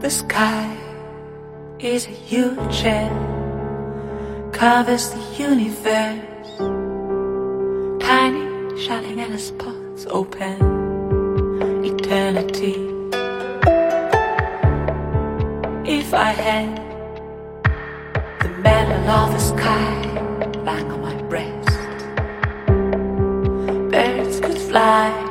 The sky is a huge shell, covers the universe. Tiny, shining little spots open eternity. If I had the metal of the sky lying on my breast, birds could fly.